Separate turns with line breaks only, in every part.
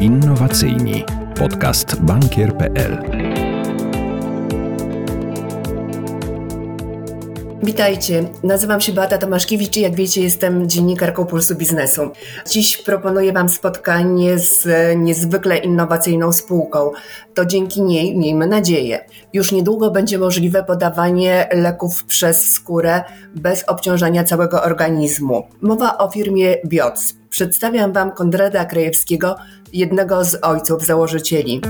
Innowacyjni. Podcast bankier.pl.
Witajcie, nazywam się Beata Tomaszkiewicz i jak wiecie jestem dziennikarką Pulsu Biznesu. Dziś proponuję Wam spotkanie z niezwykle innowacyjną spółką. To dzięki niej, miejmy nadzieję, już niedługo będzie możliwe podawanie leków przez skórę bez obciążania całego organizmu. Mowa o firmie Bioc. Przedstawiam Wam Konrada Krajewskiego, jednego z ojców założycieli.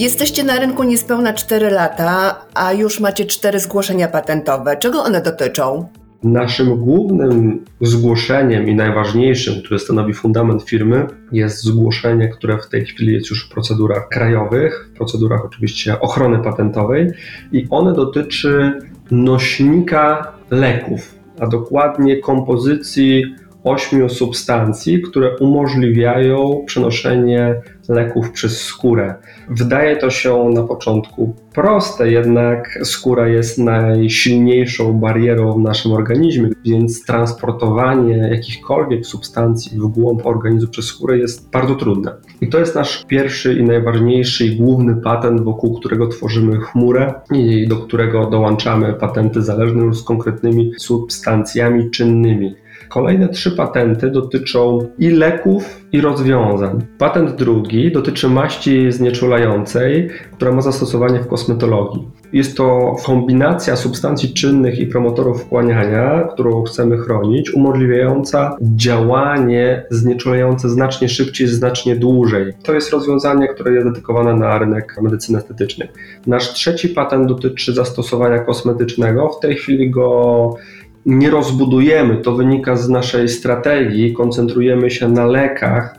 Jesteście na rynku niespełna 4 lata, a już macie 4 zgłoszenia patentowe. Czego one dotyczą?
Naszym głównym zgłoszeniem i najważniejszym, które stanowi fundament firmy, jest zgłoszenie, które w tej chwili jest już w procedurach krajowych, w procedurach oczywiście ochrony patentowej i one dotyczy nośnika leków, a dokładnie kompozycji ośmiu substancji, które umożliwiają przenoszenie leków przez skórę. Wydaje to się na początku proste, jednak skóra jest najsilniejszą barierą w naszym organizmie, więc transportowanie jakichkolwiek substancji w głąb organizmu przez skórę jest bardzo trudne. I to jest nasz pierwszy i najważniejszy i główny patent, wokół którego tworzymy chmurę i do którego dołączamy patenty zależne z konkretnymi substancjami czynnymi. Kolejne trzy patenty dotyczą i leków, i rozwiązań. Patent drugi dotyczy maści znieczulającej, która ma zastosowanie w kosmetologii. Jest to kombinacja substancji czynnych i promotorów wchłaniania, którą chcemy chronić, umożliwiająca działanie znieczulające znacznie szybciej, znacznie dłużej. To jest rozwiązanie, które jest dedykowane na rynek medycyny estetycznej. Nasz trzeci patent dotyczy zastosowania kosmetycznego. W tej chwili go nie rozbudujemy. To wynika z naszej strategii. Koncentrujemy się na lekach,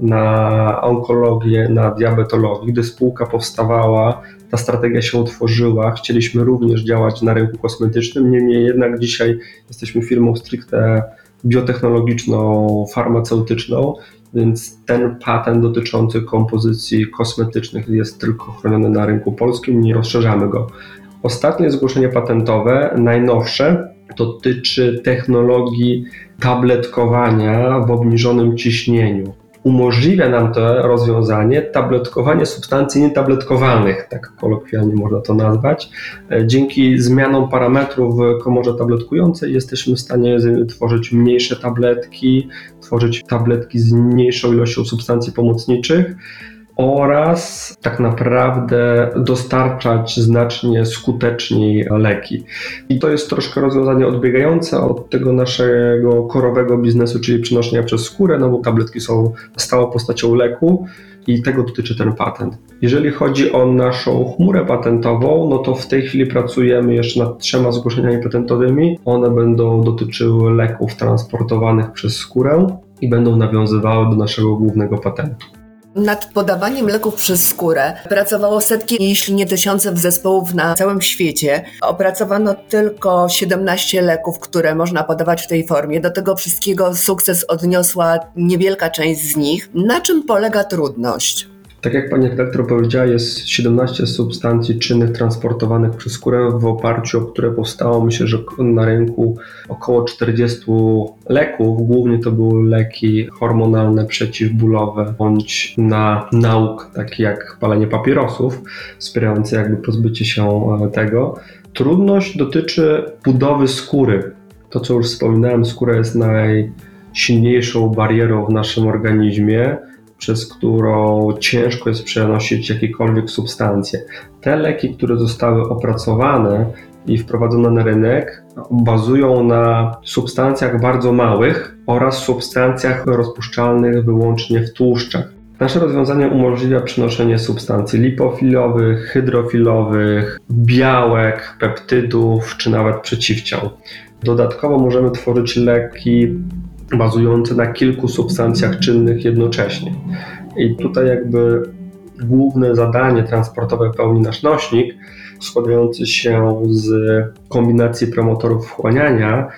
na onkologię, na diabetologię. Gdy spółka powstawała, ta strategia się utworzyła. Chcieliśmy również działać na rynku kosmetycznym, niemniej jednak dzisiaj jesteśmy firmą stricte biotechnologiczną, farmaceutyczną, więc ten patent dotyczący kompozycji kosmetycznych jest tylko chroniony na rynku polskim, nie rozszerzamy go. Ostatnie zgłoszenie patentowe, najnowsze, dotyczy technologii tabletkowania w obniżonym ciśnieniu. Umożliwia nam to rozwiązanie tabletkowanie substancji nietabletkowalnych, tak kolokwialnie można to nazwać. E, dzięki zmianom parametrów w komorze tabletkującej jesteśmy w stanie tworzyć mniejsze tabletki, tworzyć tabletki z mniejszą ilością substancji pomocniczych oraz tak naprawdę dostarczać znacznie skuteczniej leki. I to jest troszkę rozwiązanie odbiegające od tego naszego korowego biznesu, czyli przenoszenia przez skórę, no bo tabletki są stałą postacią leku i tego dotyczy ten patent. Jeżeli chodzi o naszą chmurę patentową, no to w tej chwili pracujemy jeszcze nad trzema zgłoszeniami patentowymi. One będą dotyczyły leków transportowanych przez skórę i będą nawiązywały do naszego głównego patentu.
Nad podawaniem leków przez skórę pracowało setki, jeśli nie tysiące zespołów na całym świecie. Opracowano tylko 17 leków, które można podawać w tej formie. Do tego wszystkiego sukces odniosła niewielka część z nich. Na czym polega trudność?
Tak jak pani redaktor powiedziała, jest 17 substancji czynnych transportowanych przez skórę, w oparciu o które powstało, myślę, że na rynku około 40 leków. Głównie to były leki hormonalne, przeciwbólowe, bądź na nauk, takie jak palenie papierosów, wspierające jakby pozbycie się e, tego. Trudność dotyczy budowy skóry. To, co już wspominałem, skóra jest najsilniejszą barierą w naszym organizmie przez którą ciężko jest przenosić jakiekolwiek substancje. Te leki, które zostały opracowane i wprowadzone na rynek, bazują na substancjach bardzo małych oraz substancjach rozpuszczalnych wyłącznie w tłuszczach. Nasze rozwiązanie umożliwia przenoszenie substancji lipofilowych, hydrofilowych, białek, peptydów czy nawet przeciwciał. Dodatkowo możemy tworzyć leki bazujące na kilku substancjach czynnych jednocześnie. I tutaj jakby główne zadanie transportowe pełni nasz nośnik, składający się z kombinacji promotorów wchłaniania,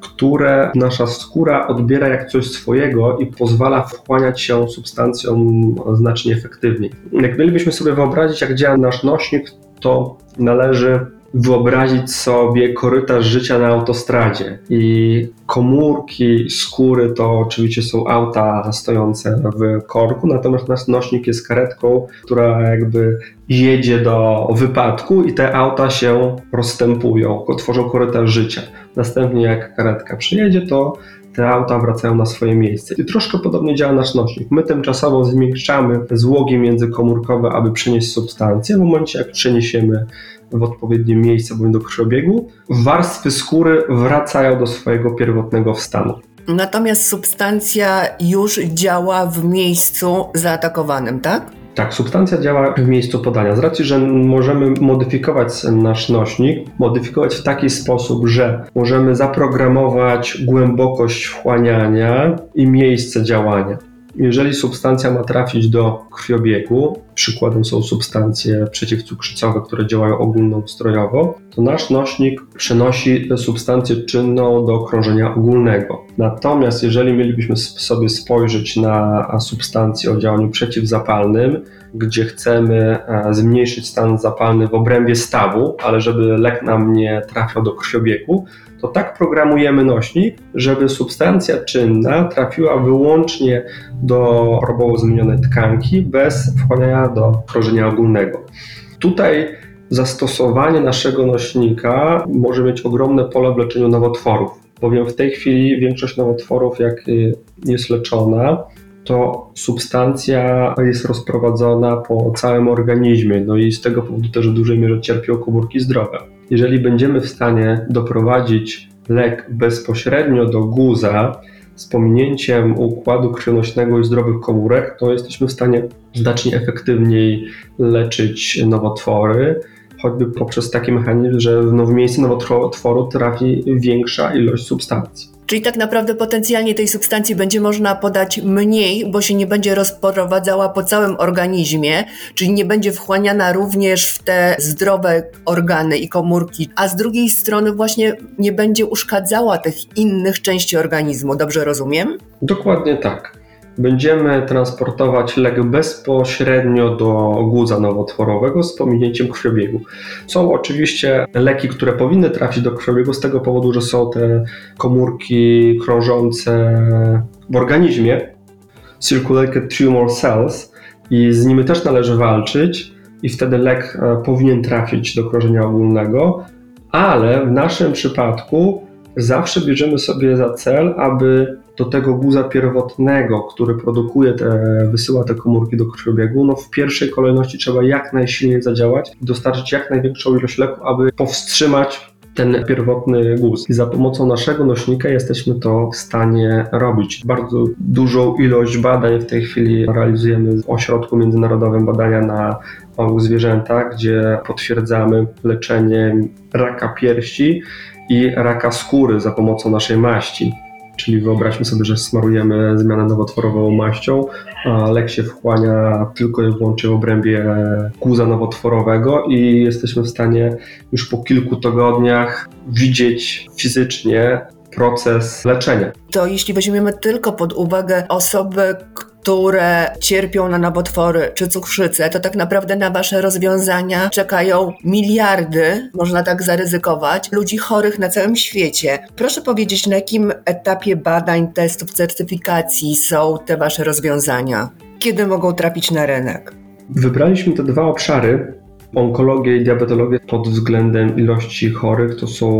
które nasza skóra odbiera jak coś swojego i pozwala wchłaniać się substancjom znacznie efektywniej. Jak mielibyśmy sobie wyobrazić, jak działa nasz nośnik, to należy wyobrazić sobie korytarz życia na autostradzie i komórki skóry to oczywiście są auta stojące w korku, natomiast nasz nośnik jest karetką, która jakby jedzie do wypadku i te auta się rozstępują, tworzą korytarz życia. Następnie jak karetka przyjedzie, to te auta wracają na swoje miejsce. I troszkę podobnie działa nasz nośnik. My tymczasowo zmiękczamy złogi międzykomórkowe, aby przenieść substancję. W momencie, jak przeniesiemy w odpowiednie miejsce bądź do krwiobiegu, warstwy skóry wracają do swojego pierwotnego stanu.
Natomiast substancja już działa w miejscu zaatakowanym, tak?
Tak, substancja działa w miejscu podania. Z racji, że możemy modyfikować nasz nośnik, modyfikować w taki sposób, że możemy zaprogramować głębokość wchłaniania i miejsce działania. Jeżeli substancja ma trafić do krwiobiegu, przykładem są substancje przeciwcukrzycowe, które działają ogólnoustrojowo, to nasz nośnik przenosi substancję czynną do krążenia ogólnego. Natomiast jeżeli mielibyśmy sobie spojrzeć na substancję o działaniu przeciwzapalnym, gdzie chcemy zmniejszyć stan zapalny w obrębie stawu, ale żeby lek nam nie trafiał do krwiobiegu, to tak programujemy nośnik, żeby substancja czynna trafiła wyłącznie do robowo zmienionej tkanki bez wchłaniania do krążenia ogólnego. Tutaj zastosowanie naszego nośnika może mieć ogromne pole w leczeniu nowotworów, bowiem w tej chwili większość nowotworów, jak jest leczona, to substancja jest rozprowadzona po całym organizmie, no i z tego powodu też w dużej mierze cierpią komórki zdrowe. Jeżeli będziemy w stanie doprowadzić lek bezpośrednio do guza, z pominięciem układu krwionośnego i zdrowych komórek, to jesteśmy w stanie znacznie efektywniej leczyć nowotwory, choćby poprzez taki mechanizm, że w miejsce nowotworu trafi większa ilość substancji.
Czyli tak naprawdę potencjalnie tej substancji będzie można podać mniej, bo się nie będzie rozprowadzała po całym organizmie, czyli nie będzie wchłaniana również w te zdrowe organy i komórki, a z drugiej strony właśnie nie będzie uszkadzała tych innych części organizmu. Dobrze rozumiem?
Dokładnie tak będziemy transportować lek bezpośrednio do guza nowotworowego z pominięciem krwiobiegu. Są oczywiście leki, które powinny trafić do krwiobiegu z tego powodu, że są te komórki krążące w organizmie, circulated tumor cells i z nimi też należy walczyć i wtedy lek e, powinien trafić do krążenia ogólnego, ale w naszym przypadku zawsze bierzemy sobie za cel, aby do tego guza pierwotnego, który produkuje te, wysyła te komórki do krwiobiegu, no w pierwszej kolejności trzeba jak najsilniej zadziałać i dostarczyć jak największą ilość leku, aby powstrzymać ten pierwotny guz. I za pomocą naszego nośnika jesteśmy to w stanie robić. Bardzo dużą ilość badań w tej chwili realizujemy w Ośrodku Międzynarodowym Badania na małych zwierzętach, gdzie potwierdzamy leczenie raka piersi i raka skóry za pomocą naszej maści. Czyli wyobraźmy sobie, że smarujemy zmianę nowotworową maścią, a lek się wchłania tylko i wyłącznie w obrębie guza nowotworowego i jesteśmy w stanie już po kilku tygodniach widzieć fizycznie proces leczenia.
To jeśli weźmiemy tylko pod uwagę osoby, które cierpią na nowotwory czy cukrzycę, to tak naprawdę na Wasze rozwiązania czekają miliardy, można tak zaryzykować, ludzi chorych na całym świecie. Proszę powiedzieć, na jakim etapie badań, testów, certyfikacji są te Wasze rozwiązania? Kiedy mogą trafić na rynek?
Wybraliśmy te dwa obszary, onkologię i diabetologię pod względem ilości chorych. To są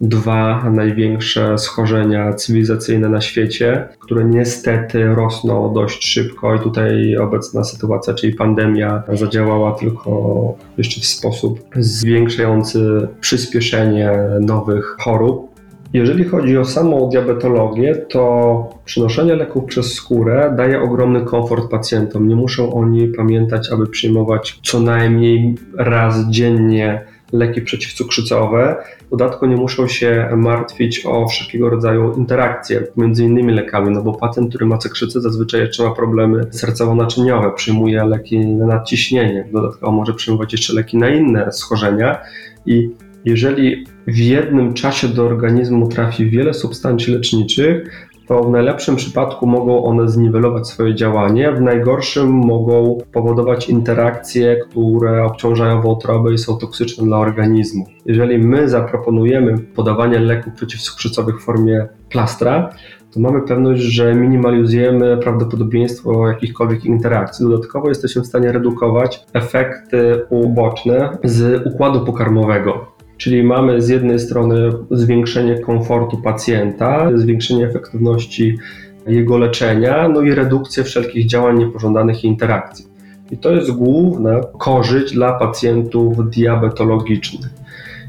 dwa największe schorzenia cywilizacyjne na świecie, które niestety rosną dość szybko i tutaj obecna sytuacja, czyli pandemia, zadziałała tylko jeszcze w sposób zwiększający przyspieszenie nowych chorób. Jeżeli chodzi o samą diabetologię, to przynoszenie leków przez skórę daje ogromny komfort pacjentom. Nie muszą oni pamiętać, aby przyjmować co najmniej raz dziennie leki przeciwcukrzycowe. W dodatku nie muszą się martwić o wszelkiego rodzaju interakcje między innymi lekami, no bo pacjent, który ma cukrzycę zazwyczaj jeszcze ma problemy sercowo-naczyniowe, przyjmuje leki na nadciśnienie, dodatkowo może przyjmować jeszcze leki na inne schorzenia i jeżeli w jednym czasie do organizmu trafi wiele substancji leczniczych, to w najlepszym przypadku mogą one zniwelować swoje działanie, w najgorszym mogą powodować interakcje, które obciążają wątrobę i są toksyczne dla organizmu. Jeżeli my zaproponujemy podawanie leków przeciwcukrzycowych w formie plastra, to mamy pewność, że minimalizujemy prawdopodobieństwo jakichkolwiek interakcji. Dodatkowo jesteśmy w stanie redukować efekty uboczne z układu pokarmowego. Czyli mamy z jednej strony zwiększenie komfortu pacjenta, zwiększenie efektywności jego leczenia, no i redukcję wszelkich działań niepożądanych i interakcji. I to jest główna korzyść dla pacjentów diabetologicznych.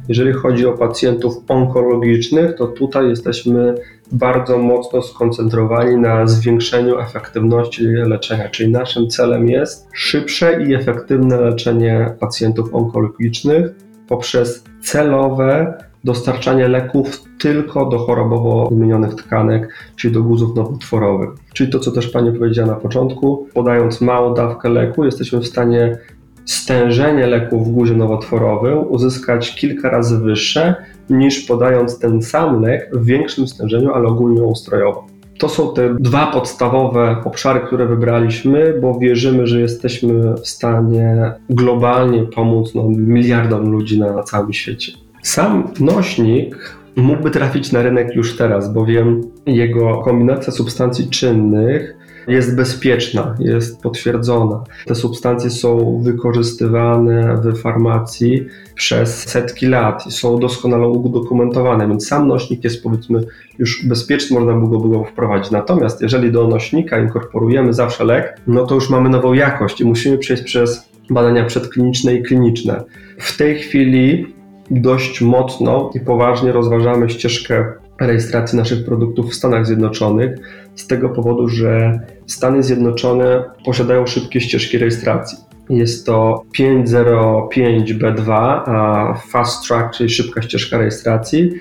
Jeżeli chodzi o pacjentów onkologicznych, to tutaj jesteśmy bardzo mocno skoncentrowani na zwiększeniu efektywności leczenia, czyli naszym celem jest szybsze i efektywne leczenie pacjentów onkologicznych poprzez celowe dostarczanie leków tylko do chorobowo zmienionych tkanek, czyli do guzów nowotworowych. Czyli to, co też Pani powiedziała na początku, podając małą dawkę leku, jesteśmy w stanie stężenie leku w guzie nowotworowym uzyskać kilka razy wyższe niż podając ten sam lek w większym stężeniu, ale ogólnie ustrojowo. To są te dwa podstawowe obszary, które wybraliśmy, bo wierzymy, że jesteśmy w stanie globalnie pomóc no, miliardom ludzi na całym świecie. Sam nośnik mógłby trafić na rynek już teraz, bowiem jego kombinacja substancji czynnych jest bezpieczna, jest potwierdzona. Te substancje są wykorzystywane w farmacji przez setki lat i są doskonale udokumentowane, więc sam nośnik jest powiedzmy już bezpieczny, można byłoby go wprowadzić. Natomiast jeżeli do nośnika inkorporujemy zawsze lek, no to już mamy nową jakość i musimy przejść przez badania przedkliniczne i kliniczne. W tej chwili dość mocno i poważnie rozważamy ścieżkę rejestracji naszych produktów w Stanach Zjednoczonych, z tego powodu, że Stany Zjednoczone posiadają szybkie ścieżki rejestracji. Jest to 505B2, a Fast Track, czyli szybka ścieżka rejestracji,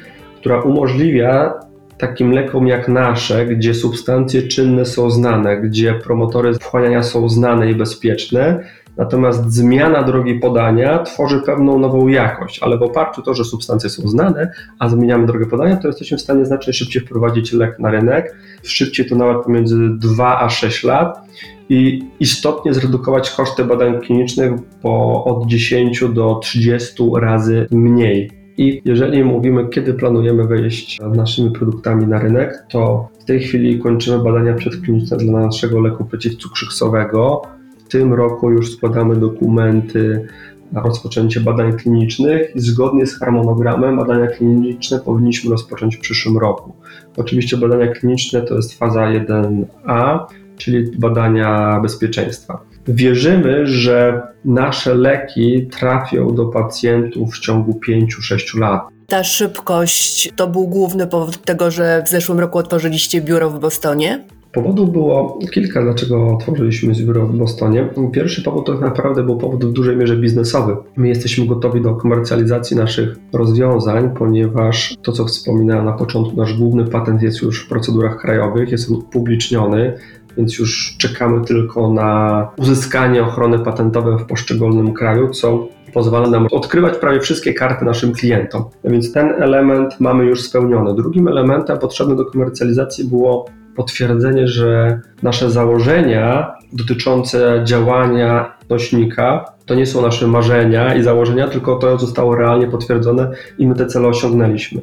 która umożliwia takim lekom jak nasze, gdzie substancje czynne są znane, gdzie promotory wchłaniania są znane i bezpieczne, Natomiast zmiana drogi podania tworzy pewną nową jakość, ale w oparciu o to, że substancje są znane, a zmieniamy drogę podania, to jesteśmy w stanie znacznie szybciej wprowadzić lek na rynek. Szybciej to nawet pomiędzy 2 a 6 lat i istotnie zredukować koszty badań klinicznych, bo od 10 do 30 razy mniej. I jeżeli mówimy, kiedy planujemy wejść naszymi produktami na rynek, to w tej chwili kończymy badania przedkliniczne dla naszego leku przeciwcukrzykowego w tym roku już składamy dokumenty na rozpoczęcie badań klinicznych i zgodnie z harmonogramem badania kliniczne powinniśmy rozpocząć w przyszłym roku. Oczywiście badania kliniczne to jest faza 1A, czyli badania bezpieczeństwa. Wierzymy, że nasze leki trafią do pacjentów w ciągu 5-6 lat.
Ta szybkość to był główny powód tego, że w zeszłym roku otworzyliście biuro w Bostonie?
Powodów było kilka, dlaczego otworzyliśmy biuro w Bostonie. Pierwszy powód to tak naprawdę był powód w dużej mierze biznesowy. My jesteśmy gotowi do komercjalizacji naszych rozwiązań, ponieważ to, co wspominałem na początku, nasz główny patent jest już w procedurach krajowych, jest on upubliczniony, więc już czekamy tylko na uzyskanie ochrony patentowej w poszczególnym kraju, co pozwala nam odkrywać prawie wszystkie karty naszym klientom. Więc ten element mamy już spełniony. Drugim elementem potrzebnym do komercjalizacji było potwierdzenie, że nasze założenia dotyczące działania nośnika to nie są nasze marzenia i założenia, tylko to zostało realnie potwierdzone i my te cele osiągnęliśmy.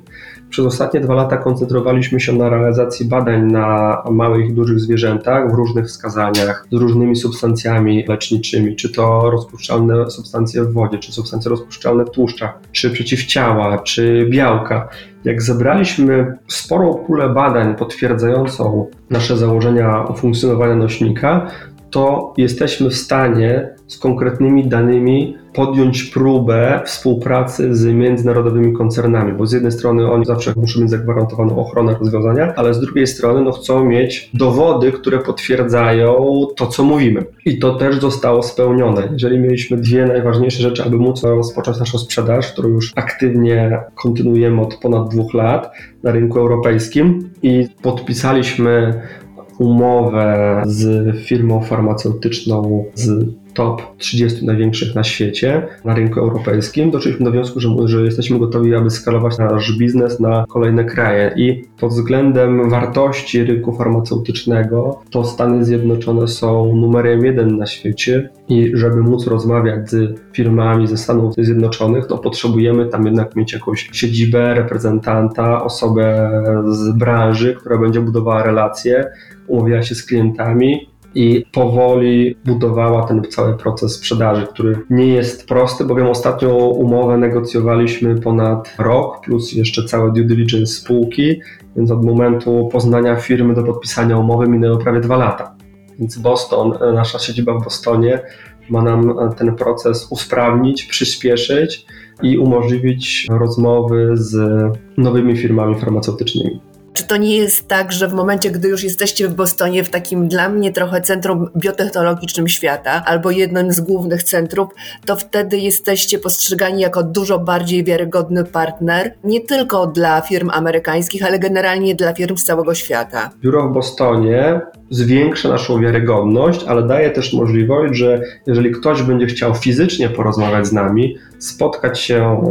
Przez ostatnie dwa lata koncentrowaliśmy się na realizacji badań na małych i dużych zwierzętach w różnych wskazaniach, z różnymi substancjami leczniczymi, czy to rozpuszczalne substancje w wodzie, czy substancje rozpuszczalne w tłuszczach, czy przeciwciała, czy białka. Jak zebraliśmy sporą pulę badań potwierdzającą nasze założenia funkcjonowania nośnika, to jesteśmy w stanie z konkretnymi danymi podjąć próbę współpracy z międzynarodowymi koncernami, bo z jednej strony oni zawsze muszą mieć zagwarantowaną ochronę rozwiązania, ale z drugiej strony no, chcą mieć dowody, które potwierdzają to, co mówimy. I to też zostało spełnione. Jeżeli mieliśmy dwie najważniejsze rzeczy, aby móc rozpocząć naszą sprzedaż, którą już aktywnie kontynuujemy od ponad dwóch lat na rynku europejskim i podpisaliśmy umowę z firmą farmaceutyczną z top 30 największych na świecie, na rynku europejskim, doszliśmy do wniosku, że, że jesteśmy gotowi, aby skalować nasz biznes na kolejne kraje. I pod względem wartości rynku farmaceutycznego, to Stany Zjednoczone są numerem jeden na świecie. I żeby móc rozmawiać z firmami ze Stanów Zjednoczonych, to potrzebujemy tam jednak mieć jakąś siedzibę, reprezentanta, osobę z branży, która będzie budowała relacje, umawiała się z klientami i powoli budowała ten cały proces sprzedaży, który nie jest prosty, bowiem ostatnią umowę negocjowaliśmy ponad rok, plus jeszcze całe due diligence spółki, więc od momentu poznania firmy do podpisania umowy minęło prawie dwa lata. Więc Boston, nasza siedziba w Bostonie, ma nam ten proces usprawnić, przyspieszyć i umożliwić rozmowy z nowymi firmami farmaceutycznymi.
Czy to nie jest tak, że w momencie, gdy już jesteście w Bostonie, w takim dla mnie trochę centrum biotechnologicznym świata, albo jednym z głównych centrów, to wtedy jesteście postrzegani jako dużo bardziej wiarygodny partner, nie tylko dla firm amerykańskich, ale generalnie dla firm z całego świata?
Biuro w Bostonie zwiększa naszą wiarygodność, ale daje też możliwość, że jeżeli ktoś będzie chciał fizycznie porozmawiać z nami, spotkać się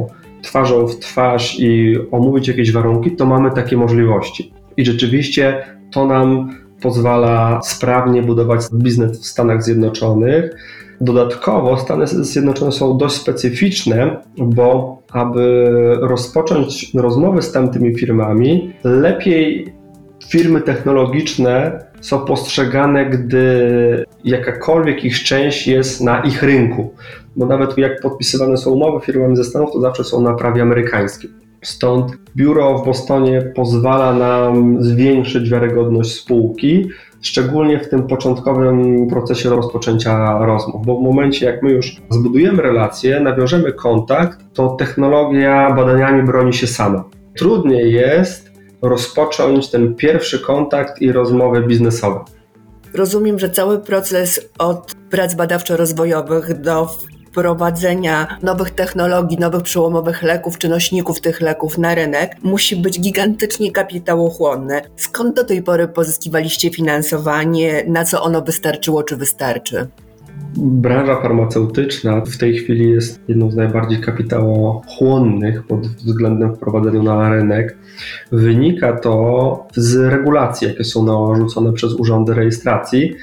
twarzą w twarz i omówić jakieś warunki, to mamy takie możliwości. I rzeczywiście to nam pozwala sprawnie budować biznes w Stanach Zjednoczonych. Dodatkowo Stany Zjednoczone są dość specyficzne, bo aby rozpocząć rozmowy z tamtymi firmami, lepiej firmy technologiczne są postrzegane, gdy jakakolwiek ich część jest na ich rynku. Bo nawet jak podpisywane są umowy firmami ze Stanów, to zawsze są na prawie amerykańskim. Stąd biuro w Bostonie pozwala nam zwiększyć wiarygodność spółki, szczególnie w tym początkowym procesie rozpoczęcia rozmów, bo w momencie jak my już zbudujemy relacje, nawiążemy kontakt, to technologia badaniami broni się sama. Trudniej jest rozpocząć ten pierwszy kontakt i rozmowę biznesową.
Rozumiem, że cały proces od prac badawczo-rozwojowych do wprowadzenia nowych technologii, nowych przełomowych leków czy nośników tych leków na rynek musi być gigantycznie kapitałochłonne. Skąd do tej pory pozyskiwaliście finansowanie? Na co ono wystarczyło czy wystarczy?
Branża farmaceutyczna w tej chwili jest jedną z najbardziej kapitałochłonnych pod względem wprowadzenia na rynek. Wynika to z regulacji, jakie są narzucone przez urzędy rejestracji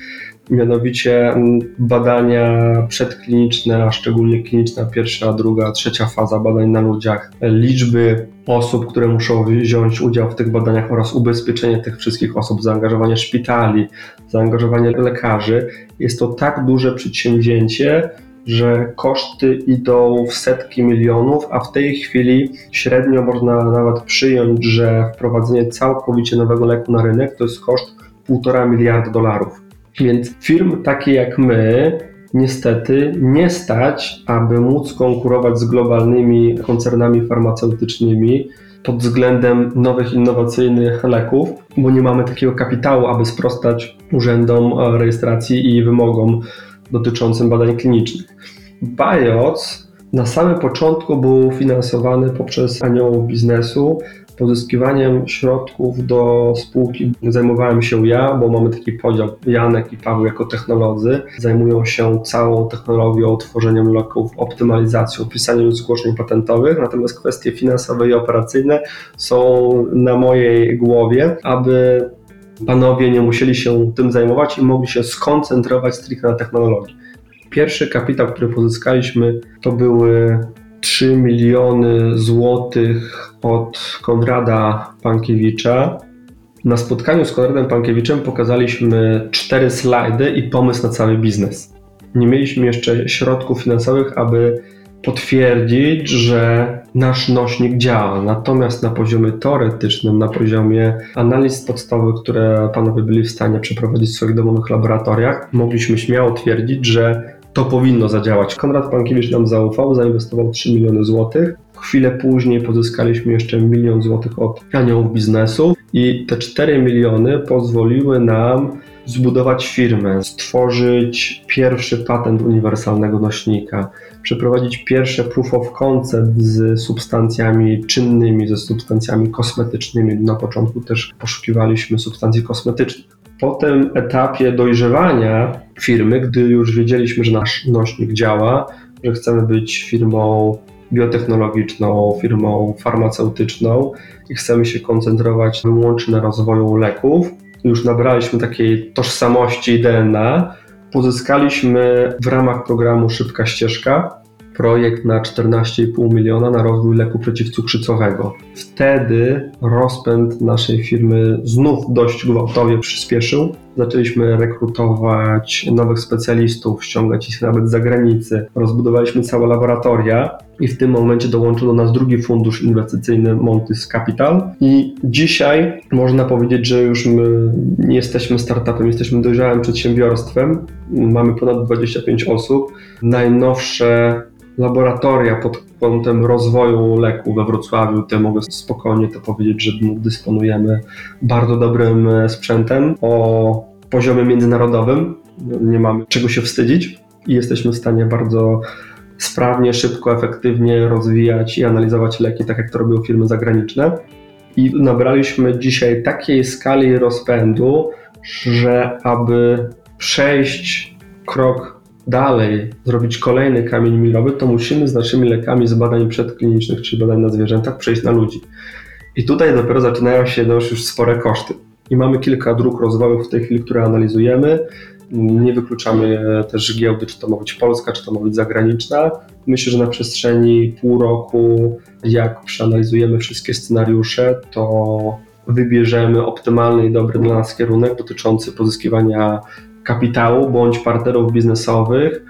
mianowicie mm, badania przedkliniczne, a szczególnie kliniczna pierwsza, druga, trzecia faza badań na ludziach, liczby osób, które muszą wziąć udział w tych badaniach oraz ubezpieczenie tych wszystkich osób, zaangażowanie szpitali, zaangażowanie lekarzy. Jest to tak duże przedsięwzięcie, że koszty idą w setki milionów, a w tej chwili średnio można nawet przyjąć, że wprowadzenie całkowicie nowego leku na rynek to jest koszt 1,5 miliarda dolarów. Więc firm takie jak my, niestety nie stać, aby móc konkurować z globalnymi koncernami farmaceutycznymi pod względem nowych, innowacyjnych leków, bo nie mamy takiego kapitału, aby sprostać urzędom rejestracji i wymogom dotyczącym badań klinicznych. BIOS na samym początku był finansowany poprzez aniołów biznesu, Pozyskiwaniem środków do spółki zajmowałem się ja, bo mamy taki podział. Janek i Paweł jako technolodzy zajmują się całą technologią, tworzeniem leków, optymalizacją, pisaniem zgłoszeń patentowych, natomiast kwestie finansowe i operacyjne są na mojej głowie, aby panowie nie musieli się tym zajmować i mogli się skoncentrować stricte na technologii. Pierwszy kapitał, który pozyskaliśmy, to były 3 miliony złotych od Konrada Pankiewicza. Na spotkaniu z Konradem Pankiewiczem pokazaliśmy cztery slajdy i pomysł na cały biznes. Nie mieliśmy jeszcze środków finansowych, aby potwierdzić, że nasz nośnik działa. Natomiast na poziomie teoretycznym, na poziomie analiz podstawowych, które panowie byli w stanie przeprowadzić w swoich domowych laboratoriach, mogliśmy śmiało twierdzić, że to powinno zadziałać. Konrad Pankiewicz nam zaufał, zainwestował 3 miliony złotych. Chwilę później pozyskaliśmy jeszcze milion złotych od aniołów biznesu i te 4 miliony pozwoliły nam zbudować firmę, stworzyć pierwszy patent uniwersalnego nośnika, przeprowadzić pierwsze proof of concept z substancjami czynnymi, ze substancjami kosmetycznymi. Na początku też poszukiwaliśmy substancji kosmetycznych. Po tym etapie dojrzewania firmy, gdy już wiedzieliśmy, że nasz nośnik działa, że chcemy być firmą biotechnologiczną, firmą farmaceutyczną i chcemy się koncentrować wyłącznie na rozwoju leków, już nabraliśmy takiej tożsamości DNA, pozyskaliśmy w ramach programu Szybka Ścieżka projekt na 14,5 miliona na rozwój leku przeciwcukrzycowego. Wtedy rozpęd naszej firmy znów dość gwałtownie przyspieszył. Zaczęliśmy rekrutować nowych specjalistów, ściągać ich nawet z zagranicy. Rozbudowaliśmy całe laboratoria i w tym momencie dołączył do nas drugi fundusz inwestycyjny Montis Capital. I dzisiaj można powiedzieć, że już my nie jesteśmy startupem, jesteśmy dojrzałym przedsiębiorstwem. Mamy ponad 25 osób. Najnowsze laboratoria pod kątem rozwoju leku we Wrocławiu, to mogę spokojnie to powiedzieć, że dysponujemy bardzo dobrym e, sprzętem o poziomie międzynarodowym. Nie mamy czego się wstydzić i jesteśmy w stanie bardzo sprawnie, szybko, efektywnie rozwijać i analizować leki, tak jak to robią firmy zagraniczne. I nabraliśmy dzisiaj takiej skali rozpędu, że aby przejść krok dalej zrobić kolejny kamień milowy, to musimy z naszymi lekami z badań przedklinicznych, czyli badań na zwierzętach, przejść na ludzi. I tutaj dopiero zaczynają się już spore koszty. I mamy kilka dróg rozwoju w tej chwili, które analizujemy. Nie wykluczamy też giełdy, czy to ma być polska, czy to ma być zagraniczna. Myślę, że na przestrzeni pół roku, jak przeanalizujemy wszystkie scenariusze, to wybierzemy optymalny i dobry dla nas kierunek dotyczący pozyskiwania kapitału bądź partnerów biznesowych,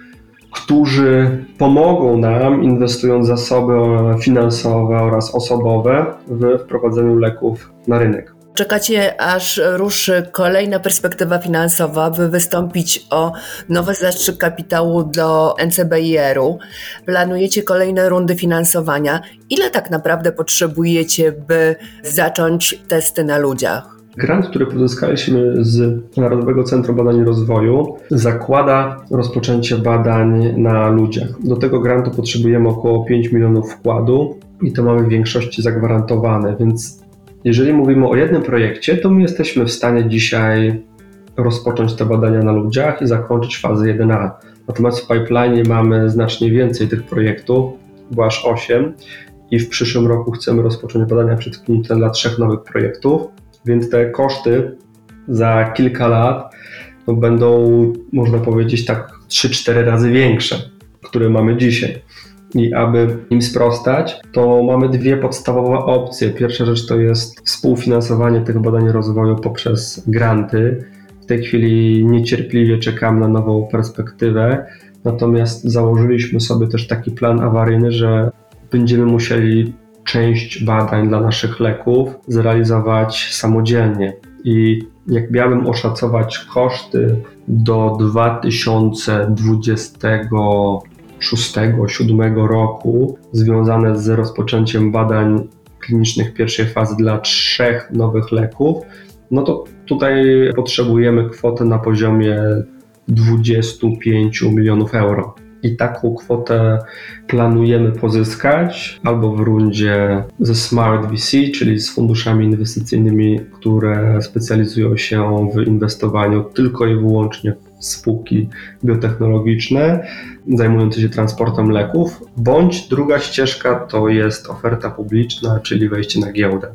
którzy pomogą nam, inwestując zasoby finansowe oraz osobowe w wprowadzeniu leków na rynek.
Czekacie, aż ruszy kolejna perspektywa finansowa, by wystąpić o nowy zastrzyk kapitału do NCBIR-u. Planujecie kolejne rundy finansowania. Ile tak naprawdę potrzebujecie, by zacząć testy na ludziach?
Grant, który pozyskaliśmy z Narodowego Centrum Badań i Rozwoju, zakłada rozpoczęcie badań na ludziach. Do tego grantu potrzebujemy około 5 milionów wkładu i to mamy w większości zagwarantowane, więc jeżeli mówimy o jednym projekcie, to my jesteśmy w stanie dzisiaj rozpocząć te badania na ludziach i zakończyć fazę 1A. Natomiast w pipeline mamy znacznie więcej tych projektów, bo aż 8 i w przyszłym roku chcemy rozpocząć badania przedkliniczne dla trzech nowych projektów. Więc te koszty za kilka lat no, będą, można powiedzieć, tak 3-4 razy większe, które mamy dzisiaj. I aby im sprostać, to mamy dwie podstawowe opcje. Pierwsza rzecz to jest współfinansowanie tych badań rozwoju poprzez granty. W tej chwili niecierpliwie czekam na nową perspektywę, natomiast założyliśmy sobie też taki plan awaryjny, że będziemy musieli część badań dla naszych leków zrealizować samodzielnie. I jak miałbym oszacować koszty do 2026-2027 roku związane z rozpoczęciem badań klinicznych pierwszej fazy dla trzech nowych leków, no to tutaj potrzebujemy kwoty na poziomie 25 milionów euro i taką kwotę planujemy pozyskać albo w rundzie ze Smart VC, czyli z funduszami inwestycyjnymi, które specjalizują się w inwestowaniu tylko i wyłącznie w spółki biotechnologiczne zajmujące się transportem leków, bądź druga ścieżka to jest oferta publiczna, czyli wejście na giełdę.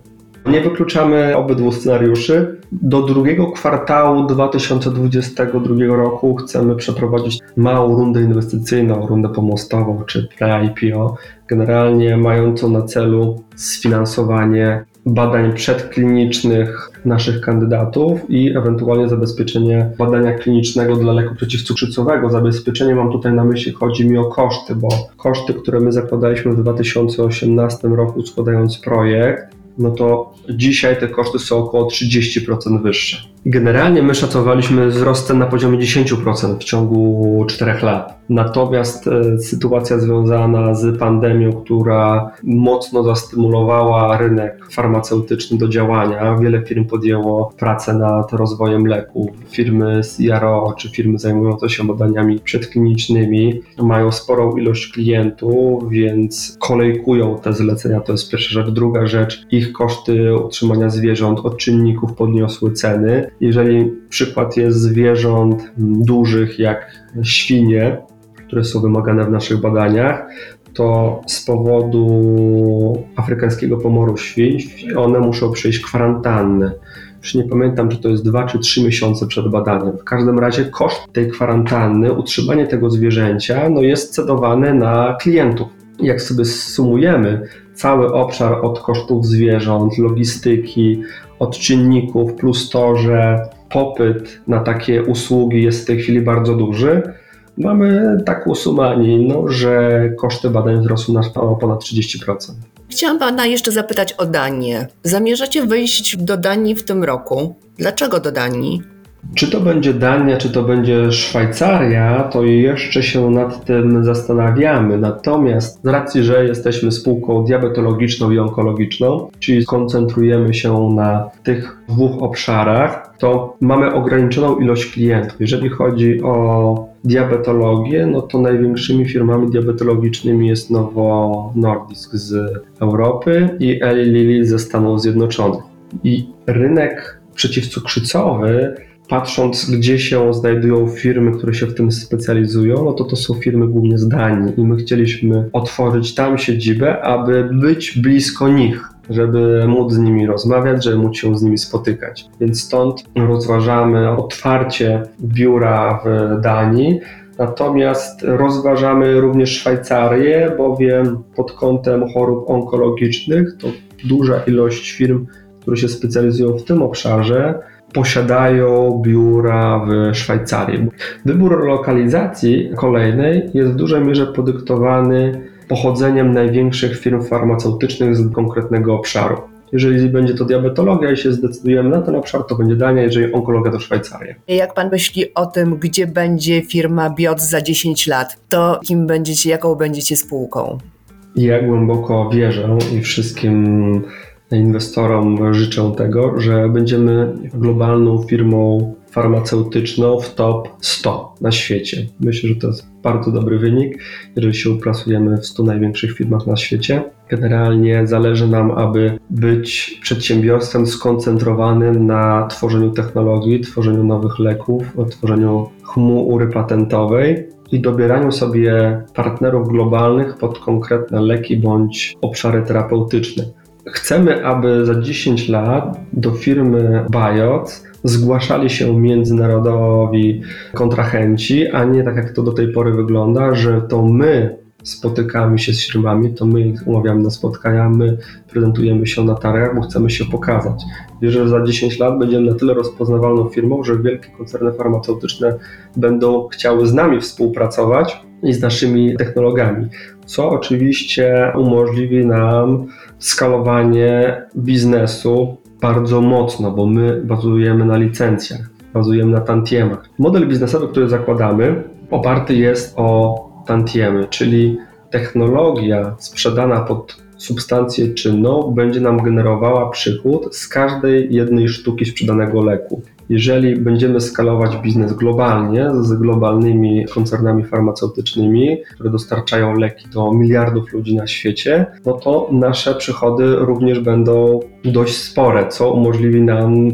Nie wykluczamy obydwu scenariuszy. Do drugiego kwartału 2022 roku chcemy przeprowadzić małą rundę inwestycyjną, rundę pomostową czy pre-IPO, generalnie mającą na celu sfinansowanie badań przedklinicznych naszych kandydatów i ewentualnie zabezpieczenie badania klinicznego dla leku przeciwcukrzycowego. Zabezpieczenie mam tutaj na myśli, chodzi mi o koszty, bo koszty, które my zakładaliśmy w 2018 roku składając projekt, no to dzisiaj te koszty są około 30% wyższe. Generalnie my szacowaliśmy wzrost cen na poziomie 10% w ciągu 4 lat. Natomiast e, sytuacja związana z pandemią, która mocno zastymulowała rynek farmaceutyczny do działania, wiele firm podjęło pracę nad rozwojem leków. Firmy z IRO czy firmy zajmujące się badaniami przedklinicznymi mają sporą ilość klientów, więc kolejkują te zlecenia. To jest pierwsza rzecz. Druga rzecz, ich koszty utrzymania zwierząt od czynników podniosły ceny Jeżeli przykład jest zwierząt dużych jak świnie, które są wymagane w naszych badaniach, to z powodu afrykańskiego pomoru świń one muszą przejść kwarantannę. Już nie pamiętam, czy to jest dwa czy trzy miesiące przed badaniem. W każdym razie koszt tej kwarantanny, utrzymanie tego zwierzęcia, no jest cedowany na klientów. Jak sobie sumujemy cały obszar od kosztów zwierząt, logistyki, od czynników, plus to, że popyt na takie usługi jest w tej chwili bardzo duży, mamy a nie inną, że koszty badań wzrosły o ponad 30%.
Chciałam Pana jeszcze zapytać o Danię. Zamierzacie wyjść do Danii w tym roku. Dlaczego do Danii?
Czy to będzie Dania, czy to będzie Szwajcaria, to jeszcze się nad tym zastanawiamy. Natomiast z racji, że jesteśmy spółką diabetologiczną i onkologiczną, czyli koncentrujemy się na tych dwóch obszarach, to mamy ograniczoną ilość klientów. Jeżeli chodzi o diabetologię, no to największymi firmami diabetologicznymi jest Novo Nordisk z Europy i Eli Lilly ze Stanów Zjednoczonych. I rynek przeciwcukrzycowy patrząc, gdzie się znajdują firmy, które się w tym specjalizują, no to to są firmy głównie z Danii i my chcieliśmy otworzyć tam siedzibę, aby być blisko nich, żeby móc z nimi rozmawiać, żeby móc się z nimi spotykać. Więc stąd rozważamy otwarcie biura w Danii, Natomiast rozważamy również Szwajcarię, bowiem pod kątem chorób onkologicznych to duża ilość firm, które się specjalizują w tym obszarze, posiadają biura w Szwajcarii. Wybór lokalizacji kolejnej jest w dużej mierze podyktowany pochodzeniem największych firm farmaceutycznych z konkretnego obszaru. Jeżeli będzie to diabetologia i się zdecydujemy na ten obszar, to będzie Dania, jeżeli onkologia to Szwajcaria.
Jak pan myśli o tym, gdzie będzie firma BIOT za 10 lat, to kim będziecie, jaką będziecie spółką?
Ja głęboko wierzę i wszystkim inwestorom życzę tego, że będziemy globalną firmą farmaceutyczną w top 100 na świecie. Myślę, że to jest bardzo dobry wynik, jeżeli się upracujemy w 100 największych firmach na świecie. Generalnie zależy nam, aby być przedsiębiorstwem skoncentrowanym na tworzeniu technologii, tworzeniu nowych leków, tworzeniu chmury patentowej i dobieraniu sobie partnerów globalnych pod konkretne leki bądź obszary terapeutyczne. Chcemy, aby za 10 lat do firmy Biot zgłaszali się międzynarodowi kontrahenci, a nie tak jak to do tej pory wygląda, że to my spotykamy się z firmami, to my ich umawiamy na spotkania, my prezentujemy się na targach, bo chcemy się pokazać. Wierzę, że za 10 lat będziemy na tyle rozpoznawalną firmą, że wielkie koncerny farmaceutyczne będą chciały z nami współpracować i z naszymi technologiami, co oczywiście umożliwi nam skalowanie biznesu bardzo mocno, bo my bazujemy na licencjach, bazujemy na tantiemach. Model biznesowy, który zakładamy, oparty jest o tantiemy, czyli technologia sprzedana pod substancję czynną będzie nam generowała przychód z każdej jednej sztuki sprzedanego leku. Jeżeli będziemy skalować biznes globalnie z globalnymi koncernami farmaceutycznymi, które dostarczają leki do miliardów ludzi na świecie, no to nasze przychody również będą dość spore, co umożliwi nam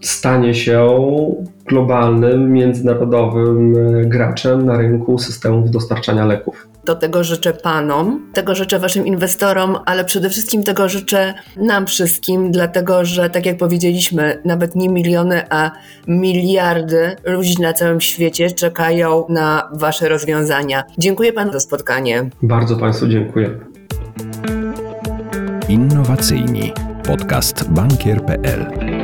stanie się globalnym, międzynarodowym graczem na rynku systemów dostarczania leków.
Do tego życzę Panom, tego życzę Waszym inwestorom, ale przede wszystkim tego życzę nam wszystkim, dlatego że, tak jak powiedzieliśmy, nawet nie miliony, a miliardy ludzi na całym świecie czekają na Wasze rozwiązania. Dziękuję Panu za spotkanie.
Bardzo Państwu dziękuję.
Innowacyjni. Podcast bankier.pl